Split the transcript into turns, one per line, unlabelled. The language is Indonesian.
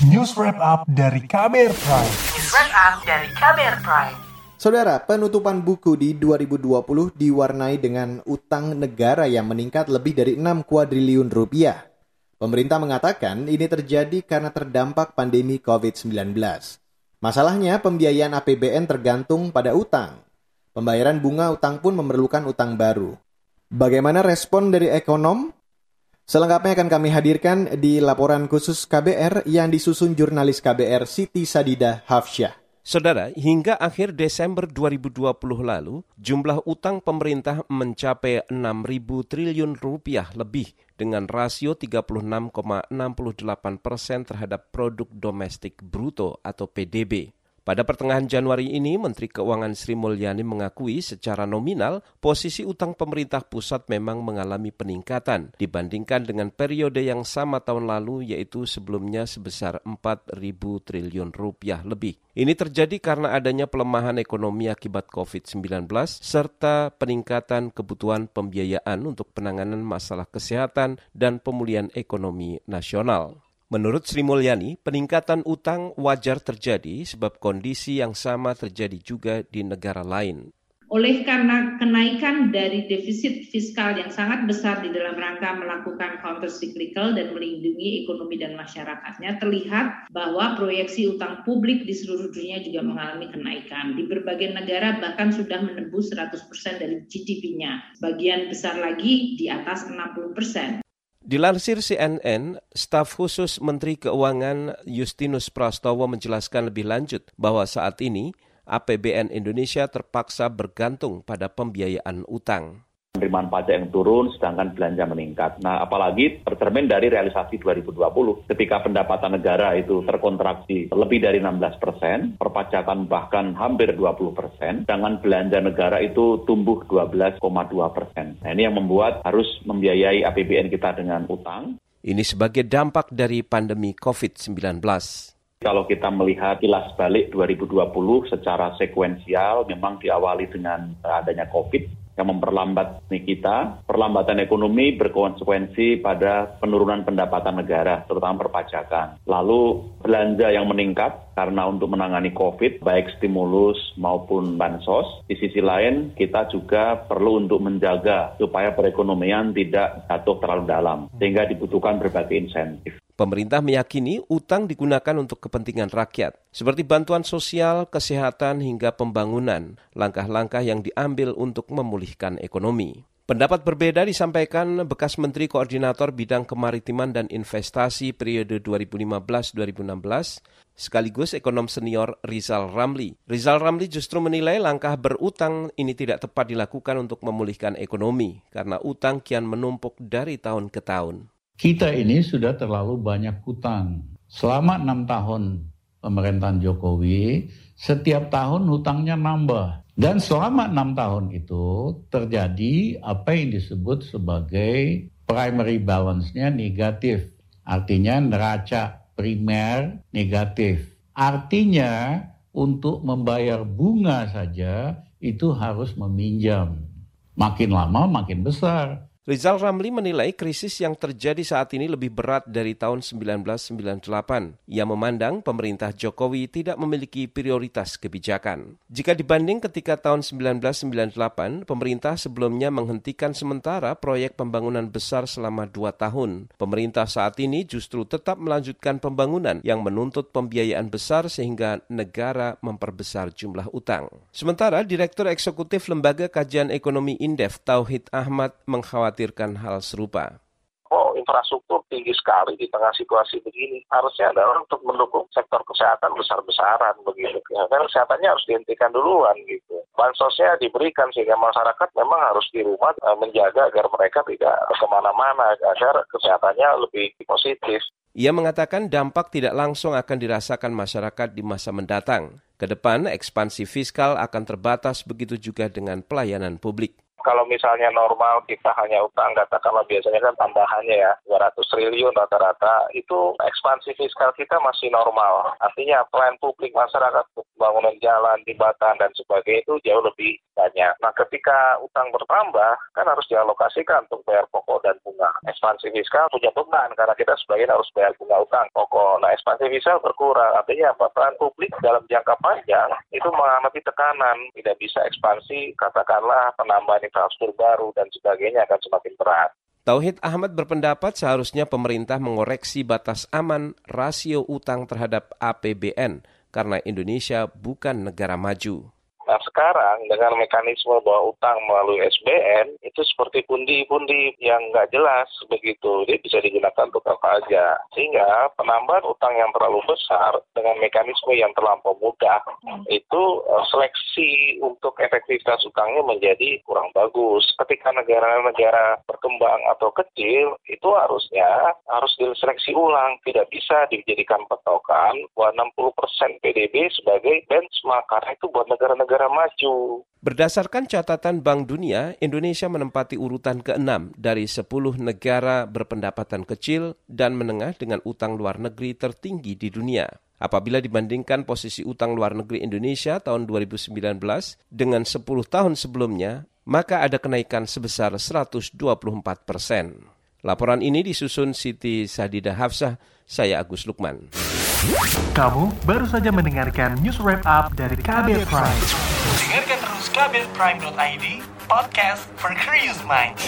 News Wrap Up dari Kamer Prime.
News Wrap Up dari Kamer Prime.
Saudara, penutupan buku di 2020 diwarnai dengan utang negara yang meningkat lebih dari 6 kuadriliun rupiah. Pemerintah mengatakan ini terjadi karena terdampak pandemi COVID-19. Masalahnya, pembiayaan APBN tergantung pada utang. Pembayaran bunga utang pun memerlukan utang baru. Bagaimana respon dari ekonom? Selengkapnya akan kami hadirkan di laporan khusus KBR yang disusun jurnalis KBR Siti Sadida Hafsyah.
Saudara, hingga akhir Desember 2020 lalu, jumlah utang pemerintah mencapai 6.000 triliun rupiah lebih dengan rasio 36,68 persen terhadap produk domestik bruto atau PDB. Pada pertengahan Januari ini, Menteri Keuangan Sri Mulyani mengakui secara nominal posisi utang pemerintah pusat memang mengalami peningkatan dibandingkan dengan periode yang sama tahun lalu yaitu sebelumnya sebesar 4.000 triliun rupiah lebih. Ini terjadi karena adanya pelemahan ekonomi akibat COVID-19 serta peningkatan kebutuhan pembiayaan untuk penanganan masalah kesehatan dan pemulihan ekonomi nasional. Menurut Sri Mulyani, peningkatan utang wajar terjadi sebab kondisi yang sama terjadi juga di negara lain.
Oleh karena kenaikan dari defisit fiskal yang sangat besar di dalam rangka melakukan counter cyclical dan melindungi ekonomi dan masyarakatnya, terlihat bahwa proyeksi utang publik di seluruh dunia juga mengalami kenaikan. Di berbagai negara bahkan sudah menembus 100% dari GDP-nya. Bagian besar lagi di atas 60%.
Dilansir CNN, staf khusus Menteri Keuangan Justinus Prastowo menjelaskan lebih lanjut bahwa saat ini APBN Indonesia terpaksa bergantung pada pembiayaan utang
penerimaan pajak yang turun sedangkan belanja meningkat. Nah, apalagi tercermin dari realisasi 2020 ketika pendapatan negara itu terkontraksi lebih dari 16 persen, perpajakan bahkan hampir 20 persen, sedangkan belanja negara itu tumbuh 12,2 persen. Nah, ini yang membuat harus membiayai APBN kita dengan utang.
Ini sebagai dampak dari pandemi COVID-19.
Kalau kita melihat kilas balik 2020 secara sekuensial memang diawali dengan adanya COVID yang memperlambat kita. Perlambatan ekonomi berkonsekuensi pada penurunan pendapatan negara, terutama perpajakan. Lalu belanja yang meningkat karena untuk menangani COVID, baik stimulus maupun bansos. Di sisi lain, kita juga perlu untuk menjaga supaya perekonomian tidak jatuh terlalu dalam, sehingga dibutuhkan berbagai insentif.
Pemerintah meyakini utang digunakan untuk kepentingan rakyat, seperti bantuan sosial, kesehatan, hingga pembangunan, langkah-langkah yang diambil untuk memulihkan ekonomi. Pendapat berbeda disampaikan bekas Menteri Koordinator Bidang Kemaritiman dan Investasi periode 2015-2016, sekaligus ekonom senior Rizal Ramli. Rizal Ramli justru menilai langkah berutang ini tidak tepat dilakukan untuk memulihkan ekonomi, karena utang kian menumpuk dari tahun ke tahun
kita ini sudah terlalu banyak hutang. Selama enam tahun pemerintahan Jokowi, setiap tahun hutangnya nambah. Dan selama enam tahun itu terjadi apa yang disebut sebagai primary balance-nya negatif. Artinya neraca primer negatif. Artinya untuk membayar bunga saja itu harus meminjam. Makin lama makin besar.
Rizal Ramli menilai krisis yang terjadi saat ini lebih berat dari tahun 1998. Ia memandang pemerintah Jokowi tidak memiliki prioritas kebijakan. Jika dibanding ketika tahun 1998, pemerintah sebelumnya menghentikan sementara proyek pembangunan besar selama dua tahun. Pemerintah saat ini justru tetap melanjutkan pembangunan yang menuntut pembiayaan besar sehingga negara memperbesar jumlah utang. Sementara Direktur Eksekutif Lembaga Kajian Ekonomi Indef Tauhid Ahmad mengkhawatirkan mengkhawatirkan hal serupa.
Oh, infrastruktur tinggi sekali di tengah situasi begini. Harusnya adalah untuk mendukung sektor kesehatan besar-besaran begitu. Ya, kan kesehatannya harus dihentikan duluan gitu. Bansosnya diberikan sehingga masyarakat memang harus di rumah uh, menjaga agar mereka tidak ke mana-mana agar kesehatannya lebih positif.
Ia mengatakan dampak tidak langsung akan dirasakan masyarakat di masa mendatang. Ke depan, ekspansi fiskal akan terbatas begitu juga dengan pelayanan publik.
Kalau misalnya normal kita hanya utang, katakanlah biasanya kan tambahannya ya 200 triliun rata-rata, itu ekspansi fiskal kita masih normal. Artinya plan publik masyarakat, bangunan jalan, jembatan, dan sebagainya itu jauh lebih banyak. Nah, ketika utang bertambah, kan harus dialokasikan untuk bayar pokok dan bunga. Ekspansi fiskal punya beban karena kita sebagian harus bayar bunga utang pokok. Nah, ekspansi fiskal berkurang. Artinya apa? Peran publik dalam jangka panjang itu mengalami tekanan. Tidak bisa ekspansi, katakanlah penambahan infrastruktur baru dan sebagainya akan semakin berat.
Tauhid Ahmad berpendapat seharusnya pemerintah mengoreksi batas aman rasio utang terhadap APBN karena Indonesia bukan negara maju.
Sekarang dengan mekanisme bahwa utang melalui SBN itu seperti pundi-pundi yang nggak jelas begitu. Dia bisa digunakan untuk apa aja. Sehingga penambahan utang yang terlalu besar dengan mekanisme yang terlampau mudah itu uh, seleksi untuk efektivitas utangnya menjadi kurang bagus. Ketika negara-negara berkembang atau kecil itu harusnya harus diseleksi ulang. Tidak bisa dijadikan petokan bahwa 60% PDB sebagai benchmark karena itu buat negara-negara negara maju.
Berdasarkan catatan Bank Dunia, Indonesia menempati urutan ke-6 dari 10 negara berpendapatan kecil dan menengah dengan utang luar negeri tertinggi di dunia. Apabila dibandingkan posisi utang luar negeri Indonesia tahun 2019 dengan 10 tahun sebelumnya, maka ada kenaikan sebesar 124 persen. Laporan ini disusun Siti Sadida Hafsah, saya Agus Lukman.
Kamu baru saja mendengarkan news wrap up dari Kabel Prime.
Dengarkan terus kbrprime.id, podcast for curious minds.